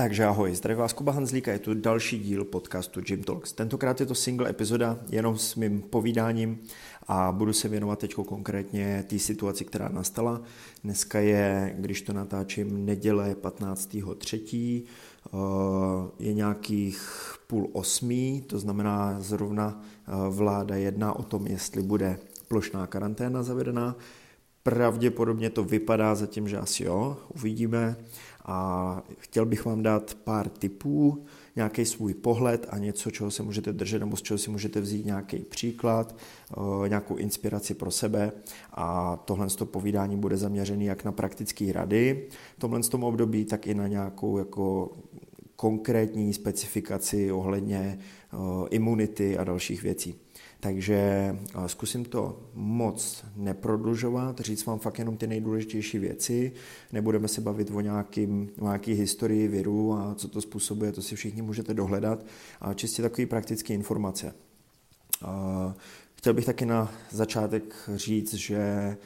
Takže ahoj, zdraví vás Kuba Hanzlíka, je tu další díl podcastu Gym Talks. Tentokrát je to single epizoda jenom s mým povídáním a budu se věnovat teď konkrétně té situaci, která nastala. Dneska je, když to natáčím, neděle 15.3. Eh, je nějakých půl osmí, to znamená zrovna eh, vláda jedná o tom, jestli bude plošná karanténa zavedená. Pravděpodobně to vypadá zatím, že asi jo, uvidíme a chtěl bych vám dát pár tipů, nějaký svůj pohled a něco, čeho se můžete držet nebo z čeho si můžete vzít nějaký příklad, eh, nějakou inspiraci pro sebe a tohle to povídání bude zaměřený jak na praktické rady v tomhle tom období, tak i na nějakou jako konkrétní specifikaci ohledně eh, imunity a dalších věcí. Takže eh, zkusím to moc neprodlužovat, říct vám fakt jenom ty nejdůležitější věci. Nebudeme se bavit o, nějakým, nějaký historii viru a co to způsobuje, to si všichni můžete dohledat. A čistě takové praktické informace. Eh, chtěl bych taky na začátek říct, že eh,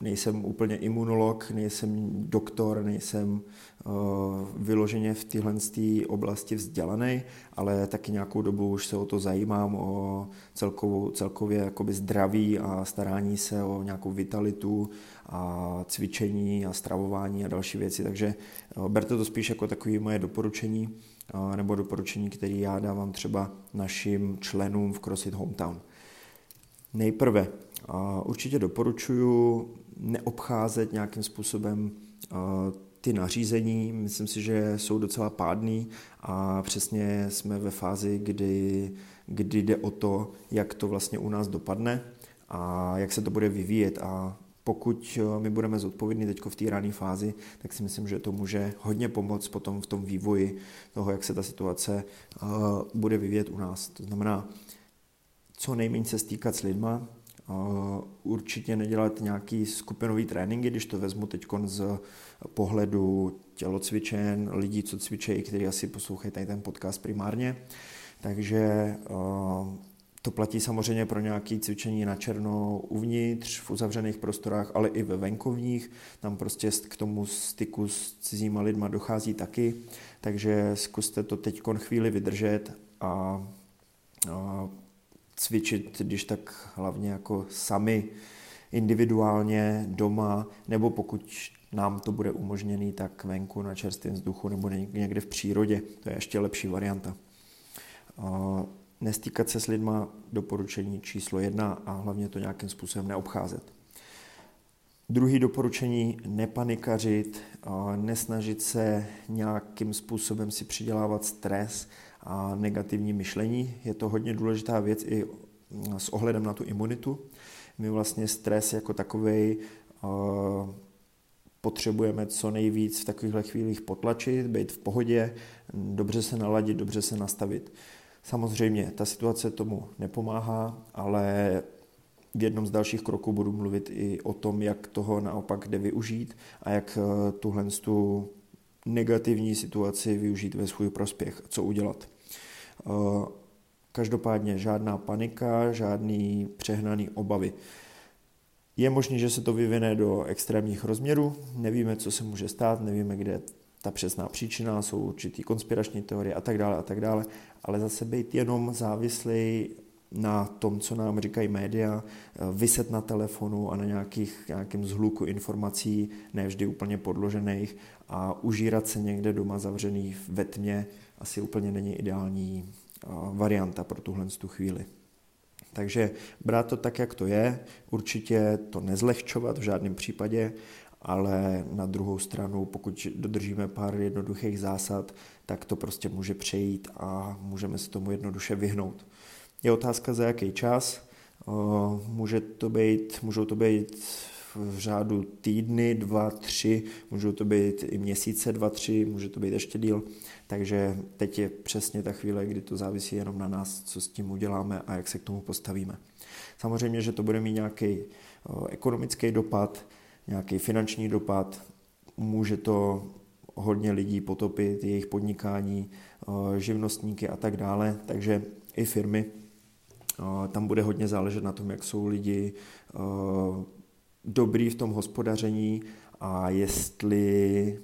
nejsem úplně imunolog, nejsem doktor, nejsem uh, vyloženě v téhle oblasti vzdělaný, ale taky nějakou dobu už se o to zajímám, o celkovou, celkově jakoby zdraví a starání se o nějakou vitalitu a cvičení a stravování a další věci, takže uh, berte to spíš jako takové moje doporučení uh, nebo doporučení, které já dávám třeba našim členům v CrossFit Hometown. Nejprve určitě doporučuji neobcházet nějakým způsobem ty nařízení. Myslím si, že jsou docela pádný a přesně jsme ve fázi, kdy, kdy jde o to, jak to vlastně u nás dopadne a jak se to bude vyvíjet a pokud my budeme zodpovědní teď v té rané fázi, tak si myslím, že to může hodně pomoct potom v tom vývoji toho, jak se ta situace bude vyvíjet u nás. To znamená, co nejméně se stýkat s lidma, určitě nedělat nějaký skupinový tréninky, když to vezmu teď z pohledu tělocvičen, lidí, co cvičejí, kteří asi poslouchají tady ten podcast primárně. Takže to platí samozřejmě pro nějaké cvičení na černo uvnitř, v uzavřených prostorách, ale i ve venkovních. Tam prostě k tomu styku s cizíma lidma dochází taky. Takže zkuste to teď chvíli vydržet a, a cvičit, když tak hlavně jako sami individuálně doma, nebo pokud nám to bude umožněný, tak venku na čerstvém vzduchu nebo někde v přírodě. To je ještě lepší varianta. Nestýkat se s lidma doporučení číslo jedna a hlavně to nějakým způsobem neobcházet. Druhý doporučení, nepanikařit, nesnažit se nějakým způsobem si přidělávat stres a negativní myšlení. Je to hodně důležitá věc i s ohledem na tu imunitu. My vlastně stres jako takový potřebujeme co nejvíc v takovýchhle chvílích potlačit, být v pohodě, dobře se naladit, dobře se nastavit. Samozřejmě, ta situace tomu nepomáhá, ale v jednom z dalších kroků budu mluvit i o tom, jak toho naopak jde využít a jak eh, tuhle tu negativní situaci využít ve svůj prospěch, co udělat. Eh, každopádně žádná panika, žádný přehnaný obavy. Je možné, že se to vyvine do extrémních rozměrů, nevíme, co se může stát, nevíme, kde je ta přesná příčina, jsou určitý konspirační teorie a tak dále a tak dále, ale zase být jenom závislý na tom, co nám říkají média, eh, vyset na telefonu a na nějakých, nějakém zhluku informací, ne vždy úplně podložených a užírat se někde doma zavřený ve tmě asi úplně není ideální eh, varianta pro tuhle tu chvíli. Takže brát to tak, jak to je, určitě to nezlehčovat v žádném případě, ale na druhou stranu, pokud dodržíme pár jednoduchých zásad, tak to prostě může přejít a můžeme se tomu jednoduše vyhnout. Je otázka, za jaký čas. Může to být, můžou to být v řádu týdny, dva, tři, můžou to být i měsíce, dva, tři, může to být ještě díl. Takže teď je přesně ta chvíle, kdy to závisí jenom na nás, co s tím uděláme a jak se k tomu postavíme. Samozřejmě, že to bude mít nějaký ekonomický dopad, nějaký finanční dopad, může to hodně lidí potopit, jejich podnikání, živnostníky a tak dále, takže i firmy tam bude hodně záležet na tom, jak jsou lidi dobrý v tom hospodaření a jestli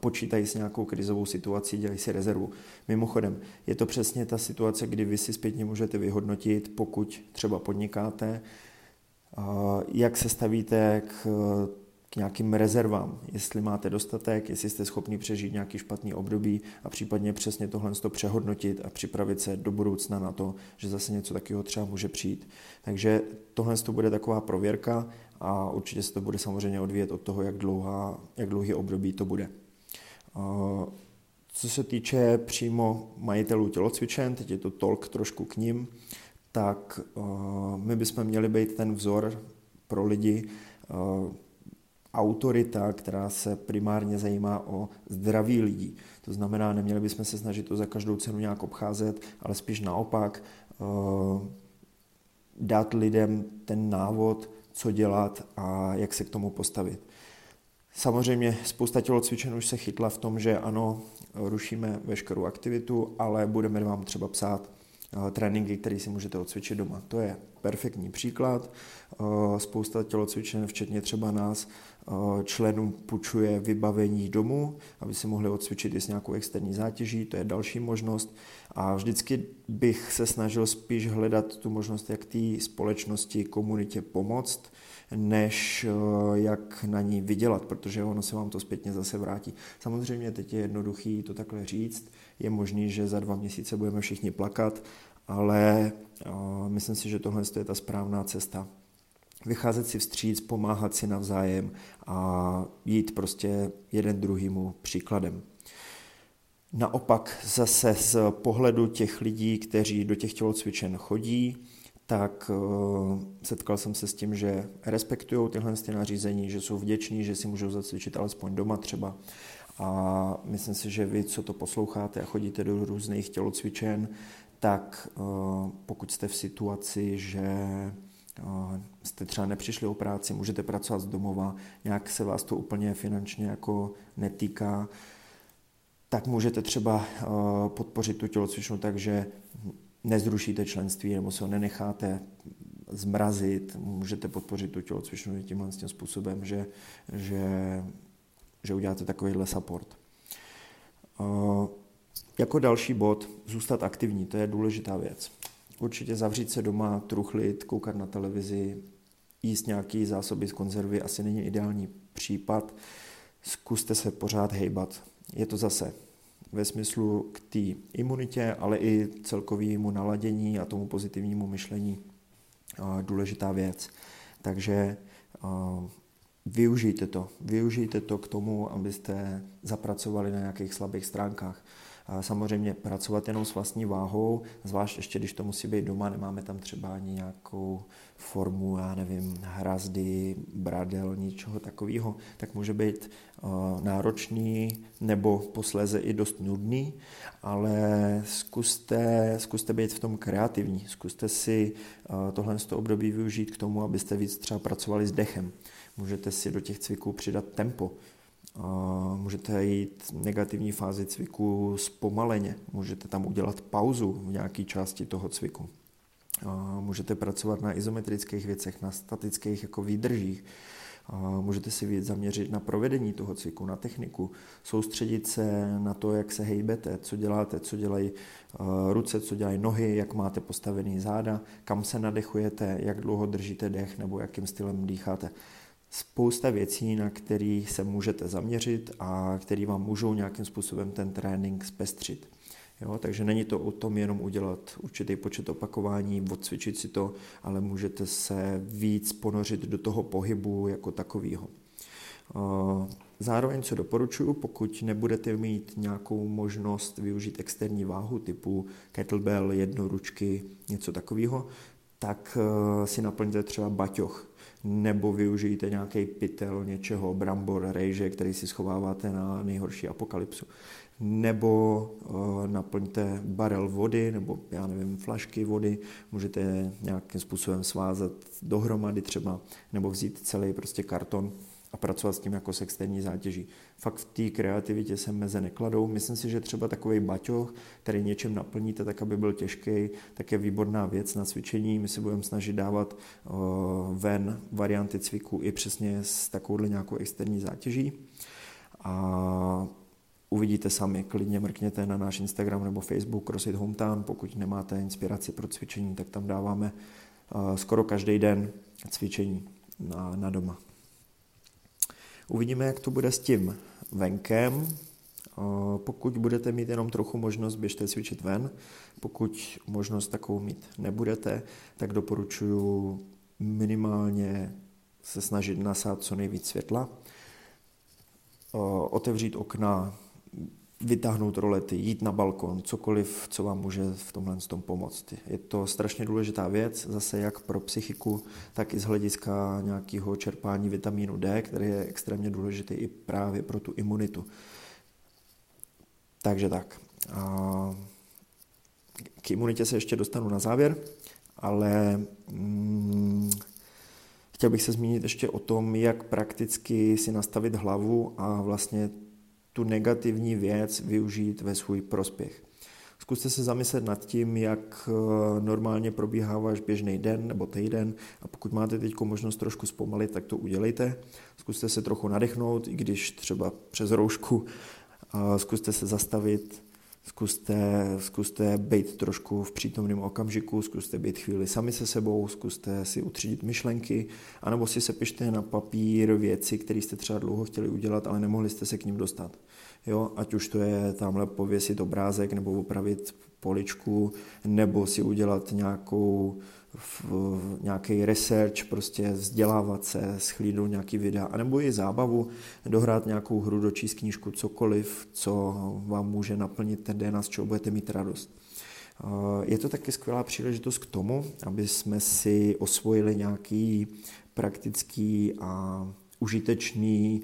počítají s nějakou krizovou situací, dělají si rezervu. Mimochodem, je to přesně ta situace, kdy vy si zpětně můžete vyhodnotit, pokud třeba podnikáte, jak se stavíte k, k nějakým rezervám, jestli máte dostatek, jestli jste schopni přežít nějaký špatný období a případně přesně tohle to přehodnotit a připravit se do budoucna na to, že zase něco takového třeba může přijít. Takže tohle to bude taková prověrka a určitě se to bude samozřejmě odvíjet od toho, jak, dlouhá, jak dlouhý období to bude. Co se týče přímo majitelů tělocvičen, teď je to tolk trošku k ním, tak my bychom měli být ten vzor pro lidi, autorita, která se primárně zajímá o zdraví lidí. To znamená, neměli bychom se snažit to za každou cenu nějak obcházet, ale spíš naopak dát lidem ten návod, co dělat a jak se k tomu postavit. Samozřejmě spousta tělocvičen už se chytla v tom, že ano, rušíme veškerou aktivitu, ale budeme vám třeba psát eh, tréninky, které si můžete odcvičit doma. To je perfektní příklad. Eh, spousta tělocvičen, včetně třeba nás, členům půjčuje vybavení domů, aby si mohli odcvičit i s nějakou externí zátěží, to je další možnost. A vždycky bych se snažil spíš hledat tu možnost, jak té společnosti, komunitě pomoct, než eh, jak na ní vydělat, protože ono se vám to zpětně zase vrátí. Samozřejmě teď je jednoduchý to takhle říct, je možný, že za dva měsíce budeme všichni plakat, ale myslím si, že tohle je ta správná cesta vycházet si vstříc, pomáhat si navzájem a jít prostě jeden druhýmu příkladem. Naopak zase z pohledu těch lidí, kteří do těch tělocvičen chodí, tak uh, setkal jsem se s tím, že respektují tyhle ty nařízení, že jsou vděční, že si můžou zacvičit alespoň doma třeba. A myslím si, že vy, co to posloucháte a chodíte do různých tělocvičen, tak uh, pokud jste v situaci, že jste třeba nepřišli o práci, můžete pracovat z domova, nějak se vás to úplně finančně jako netýká, tak můžete třeba podpořit tu tělocvičnu tak, že nezrušíte členství nebo se ho nenecháte zmrazit, můžete podpořit tu tělocvičnu tímhle tím způsobem, že, že, že uděláte takovýhle support. Jako další bod, zůstat aktivní, to je důležitá věc určitě zavřít se doma, truchlit, koukat na televizi, jíst nějaký zásoby z konzervy asi není ideální případ. Zkuste se pořád hejbat. Je to zase ve smyslu k té imunitě, ale i celkovému naladění a tomu pozitivnímu myšlení důležitá věc. Takže využijte to. Využijte to k tomu, abyste zapracovali na nějakých slabých stránkách. Samozřejmě pracovat jenom s vlastní váhou, zvlášť ještě, když to musí být doma, nemáme tam třeba ani nějakou formu, já nevím, hrazdy, bradel, ničeho takového, tak může být uh, náročný nebo posléze i dost nudný, ale zkuste, zkuste být v tom kreativní, zkuste si uh, tohle období využít k tomu, abyste víc třeba pracovali s dechem. Můžete si do těch cviků přidat tempo, Můžete jít negativní fázi cviku zpomaleně, můžete tam udělat pauzu v nějaké části toho cviku. Můžete pracovat na izometrických věcech, na statických jako výdržích. Můžete si víc zaměřit na provedení toho cviku, na techniku, soustředit se na to, jak se hejbete, co děláte, co dělají ruce, co dělají nohy, jak máte postavený záda, kam se nadechujete, jak dlouho držíte dech nebo jakým stylem dýcháte spousta věcí, na které se můžete zaměřit a které vám můžou nějakým způsobem ten trénink zpestřit. Jo, takže není to o tom jenom udělat určitý počet opakování, odcvičit si to, ale můžete se víc ponořit do toho pohybu jako takového. Zároveň, co doporučuji, pokud nebudete mít nějakou možnost využít externí váhu typu kettlebell, jednoručky, něco takového, tak e, si naplňte třeba baťoch nebo využijte nějaký pytel něčeho, brambor, rejže, který si schováváte na nejhorší apokalypsu. Nebo uh, naplňte barel vody, nebo já nevím, flašky vody, můžete nějakým způsobem svázat dohromady třeba, nebo vzít celý prostě karton a pracovat s tím jako s externí zátěží. Fakt v té kreativitě se meze nekladou. Myslím si, že třeba takový baťoch, který něčem naplníte tak, aby byl těžký, tak je výborná věc na cvičení. My se budeme snažit dávat uh, ven varianty cviku i přesně s takovouhle nějakou externí zátěží. A uvidíte sami. Klidně mrkněte na náš Instagram nebo Facebook CrossFit Hometown. Pokud nemáte inspiraci pro cvičení, tak tam dáváme skoro každý den cvičení na, na doma. Uvidíme, jak to bude s tím venkem. Pokud budete mít jenom trochu možnost, běžte cvičit ven. Pokud možnost takovou mít nebudete, tak doporučuji minimálně se snažit nasát co nejvíc světla, otevřít okna, vytáhnout rolety, jít na balkon, cokoliv, co vám může v tomhle tom pomoct. Je to strašně důležitá věc, zase jak pro psychiku, tak i z hlediska nějakého čerpání vitamínu D, který je extrémně důležitý i právě pro tu imunitu. Takže tak. K imunitě se ještě dostanu na závěr, ale mm, chtěl bych se zmínit ještě o tom, jak prakticky si nastavit hlavu a vlastně tu negativní věc využít ve svůj prospěch. Zkuste se zamyslet nad tím, jak eh, normálně probíhá váš běžný den nebo týden a pokud máte teď možnost trošku zpomalit, tak to udělejte. Zkuste se trochu nadechnout, i když třeba přes roušku. Zkuste se zastavit, Zkuste, zkuste být trošku v přítomném okamžiku, zkuste být chvíli sami se sebou, zkuste si utřídit myšlenky, anebo si sepište na papír věci, které jste třeba dlouho chtěli udělat, ale nemohli jste se k ním dostat. Jo, ať už to je tamhle pověsit obrázek, nebo upravit poličku, nebo si udělat nějakou nějaký research, prostě vzdělávat se, schlídnout nějaký videa, anebo i zábavu, dohrát nějakou hru, dočíst knížku, cokoliv, co vám může naplnit ten den a z čeho budete mít radost. Je to taky skvělá příležitost k tomu, aby jsme si osvojili nějaký praktický a užitečný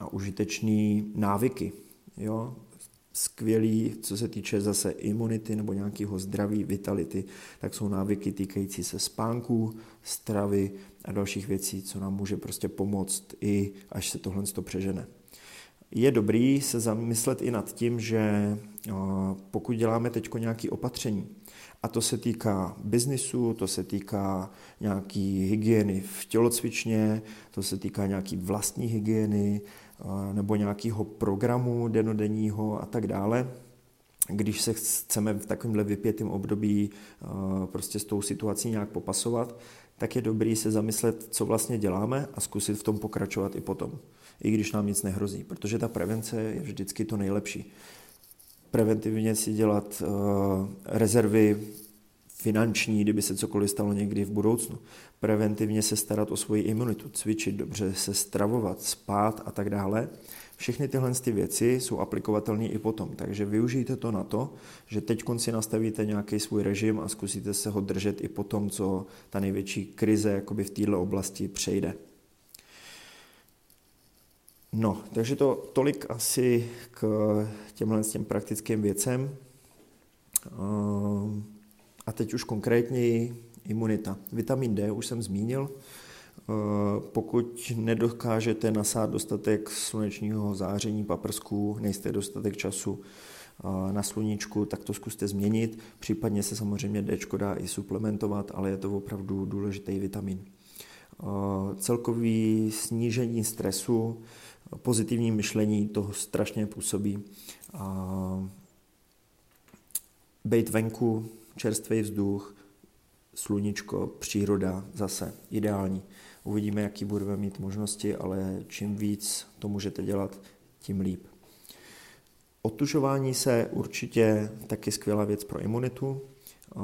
a užitečný návyky. Jo? Skvělý, co se týče zase imunity nebo nějakého zdraví, vitality, tak jsou návyky týkající se spánku, stravy a dalších věcí, co nám může prostě pomoct i až se tohle to přežene. Je dobrý se zamyslet i nad tím, že pokud děláme teď nějaké opatření, a to se týká biznisu, to se týká nějaký hygieny v tělocvičně, to se týká nějaký vlastní hygieny, nebo nějakého programu denodenního a tak dále. Když se chceme v takovémhle vypětém období prostě s tou situací nějak popasovat, tak je dobrý se zamyslet, co vlastně děláme a zkusit v tom pokračovat i potom, i když nám nic nehrozí, protože ta prevence je vždycky to nejlepší. Preventivně si dělat rezervy finanční, kdyby se cokoliv stalo někdy v budoucnu. Preventivně se starat o svoji imunitu, cvičit dobře, se stravovat, spát a tak dále. Všechny tyhle ty věci jsou aplikovatelné i potom, takže využijte to na to, že teď si nastavíte nějaký svůj režim a zkusíte se ho držet i potom, co ta největší krize jakoby v této oblasti přejde. No, takže to tolik asi k těmhle těm praktickým věcem. Uh, a teď už konkrétněji imunita. Vitamin D už jsem zmínil. Eh, pokud nedokážete nasát dostatek slunečního záření paprsků, nejste dostatek času eh, na sluníčku, tak to zkuste změnit. Případně se samozřejmě D dá i suplementovat, ale je to opravdu důležitý vitamin. Eh, celkový snížení stresu, pozitivní myšlení toho strašně působí. Bejt venku, čerstvý vzduch, sluníčko, příroda zase ideální. Uvidíme, jaký budeme mít možnosti, ale čím víc to můžete dělat, tím líp. Otužování se určitě taky skvělá věc pro imunitu. Eh,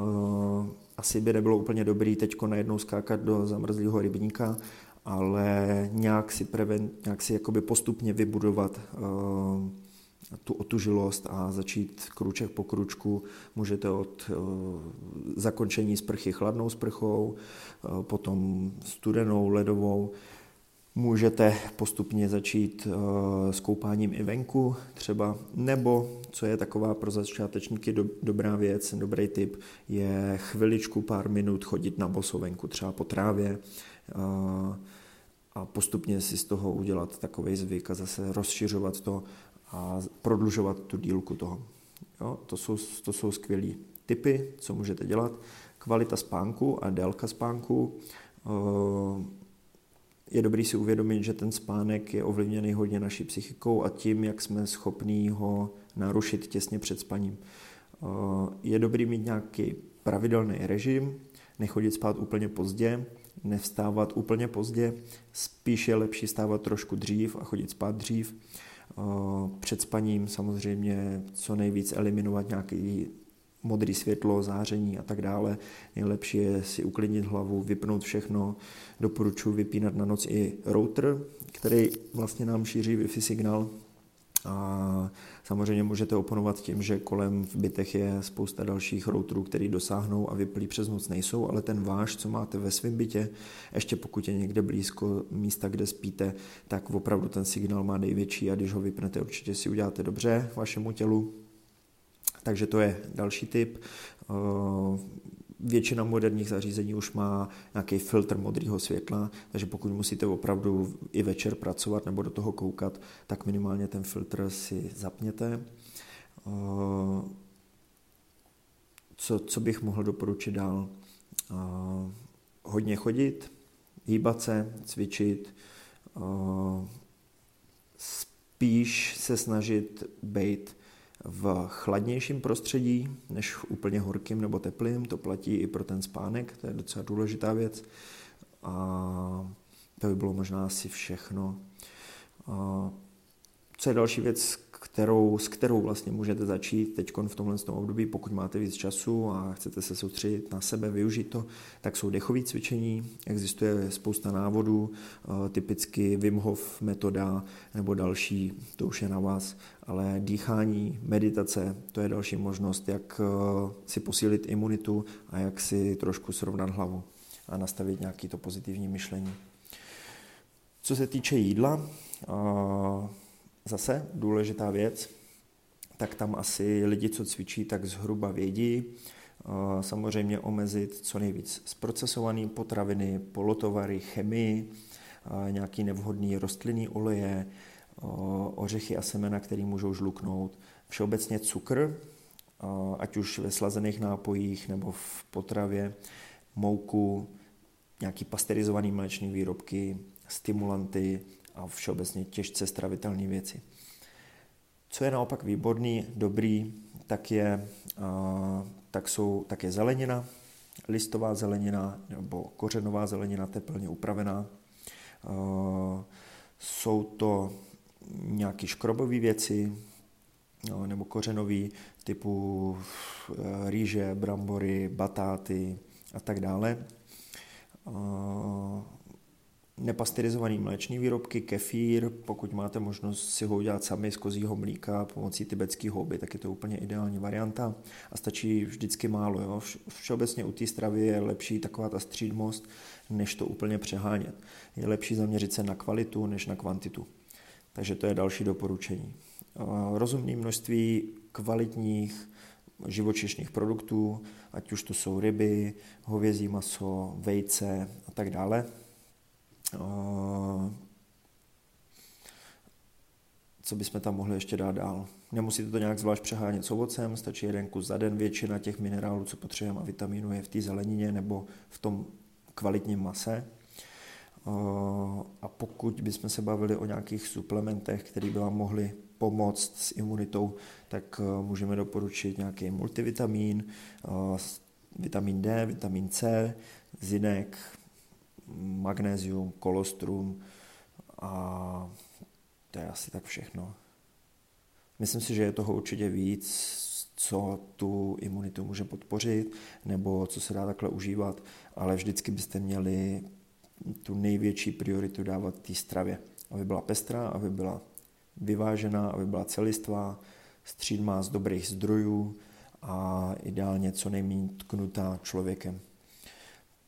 asi by nebylo úplně dobrý teď najednou skákat do zamrzlého rybníka, ale nějak si, preven, nějak si jakoby postupně vybudovat uh, tu otužilost a začít kruček po kručku. Můžete od uh, zakončení sprchy chladnou sprchou, uh, potom studenou, ledovou. Můžete postupně začít uh, s koupáním i venku třeba, nebo, co je taková pro začátečníky do, dobrá věc, dobrý tip, je chviličku, pár minut chodit na bosovenku, třeba po trávě, a postupně si z toho udělat takový zvyk a zase rozšiřovat to a prodlužovat tu dílku toho. Jo, to jsou, to jsou skvělé typy, co můžete dělat. Kvalita spánku a délka spánku. Eh, je dobrý si uvědomit, že ten spánek je ovlivněný hodně naší psychikou a tím, jak jsme schopní ho narušit těsně před spaním. Eh, je dobrý mít nějaký pravidelný režim, nechodit spát úplně pozdě, nevstávat úplně pozdě, spíš je lepší stávat trošku dřív a chodit spát dřív. Eh, před spaním samozřejmě co nejvíc eliminovat nějaký modré světlo, záření a tak dále. Nejlepší je si uklidnit hlavu, vypnout všechno. Doporučuji vypínat na noc i router, který vlastně nám šíří Wi-Fi signál. A samozřejmě můžete oponovat tím, že kolem v bytech je spousta dalších routerů, který dosáhnou a vyplý přes noc nejsou, ale ten váš, co máte ve svém bytě, ještě pokud je někde blízko místa, kde spíte, tak opravdu ten signál má největší a když ho vypnete, určitě si uděláte dobře vašemu tělu. Takže to je další tip. Eh, většina moderních zařízení už má nějaký filtr modrého světla, takže pokud musíte opravdu i večer pracovat nebo do toho koukat, tak minimálně ten filtr si zapněte. Eh, co, co bych mohl doporučit dál? Eh, hodně chodit, hýbat se, cvičit, spíš se snažit být v chladnějším prostředí než v úplně horkým nebo teplým. To platí i pro ten spánek, to je docela důležitá věc. A to by bylo možná asi všechno. A co je další věc, kterou, s kterou vlastně můžete začít teď v tomhle období, pokud máte víc času a chcete se soustředit na sebe, využít to, tak jsou dechové cvičení, existuje spousta návodů, eh, typicky Wim Hof metoda nebo další, to už je na vás, ale dýchání, meditace, to je další možnost, jak eh, si posílit imunitu a jak si trošku srovnat hlavu a nastavit nějaký to pozitivní myšlení. Co se týče jídla, eh, Zase důležitá věc, tak tam asi lidi, co cvičí, tak zhruba vědí. Samozřejmě omezit co nejvíc zprocesované potraviny, polotovary, chemii, nějaký nevhodný rostlinný oleje, ořechy a semena, které můžou žluknout. Všeobecně cukr, ať už ve slazených nápojích nebo v potravě, mouku, nějaký pasterizovaný mléčný výrobky, stimulanty, a všeobecně těžce stravitelné věci. Co je naopak výborný, dobrý, tak je, tak jsou, tak je zelenina, listová zelenina nebo kořenová zelenina teplně upravená. Jsou to nějaké škrobové věci nebo kořenové typu e, rýže, brambory, batáty a tak dále nepasterizovaný mléčný výrobky, kefír, pokud máte možnost si ho udělat sami z kozího mlíka pomocí tibetské houby, tak je to úplně ideální varianta a stačí vždycky málo. Jo? Všeobecně u té stravy je lepší taková ta střídmost, než to úplně přehánět. Je lepší zaměřit se na kvalitu, než na kvantitu. Takže to je další doporučení. Rozumné množství kvalitních živočišných produktů, ať už to jsou ryby, hovězí maso, vejce a tak dále, co bychom tam mohli ještě dát dál. Nemusíte to nějak zvlášť přehánět s ovocem, stačí jeden kus za den. Většina těch minerálů, co potřebujeme a vitamínů je v té zelenině nebo v tom kvalitním mase. A pokud bychom se bavili o nějakých suplementech, které by vám mohly pomoct s imunitou, tak můžeme doporučit nějaký multivitamin, vitamin D, vitamin C, zinek, magnézium, kolostrum a to je asi tak všechno. Myslím si, že je toho určitě víc, co tu imunitu může podpořit, nebo co se dá takhle užívat, ale vždycky byste měli tu největší prioritu dávat té stravě. Aby byla pestrá, aby byla vyvážená, aby byla celistvá, střídmá z dobrých zdrojů a ideálně co nejméně tknutá člověkem.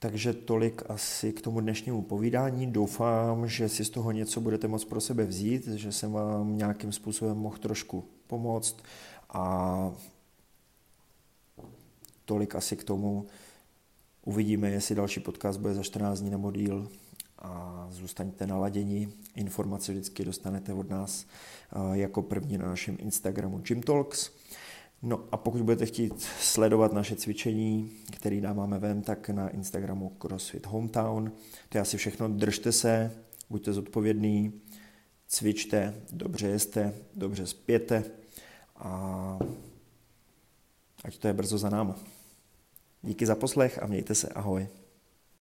Takže tolik asi k tomu dnešnímu povídání. Doufám, že si z toho něco budete moct pro sebe vzít, že jsem vám nějakým způsobem mohl trošku pomoct a tolik asi k tomu. Uvidíme, jestli další podcast bude za 14 dní nebo díl a zůstaňte naladěni. Informace vždycky dostanete od nás eh, jako první na našem Instagramu Gym Talks. No a pokud budete chtít sledovat naše cvičení, které dáváme ven, tak na Instagramu CrossFit Hometown. To je asi všechno. Držte se, buďte zodpovědní, cvičte, dobře jeste, dobře spěte a ať to je brzo za náma. Díky za poslech a mějte se. Ahoj.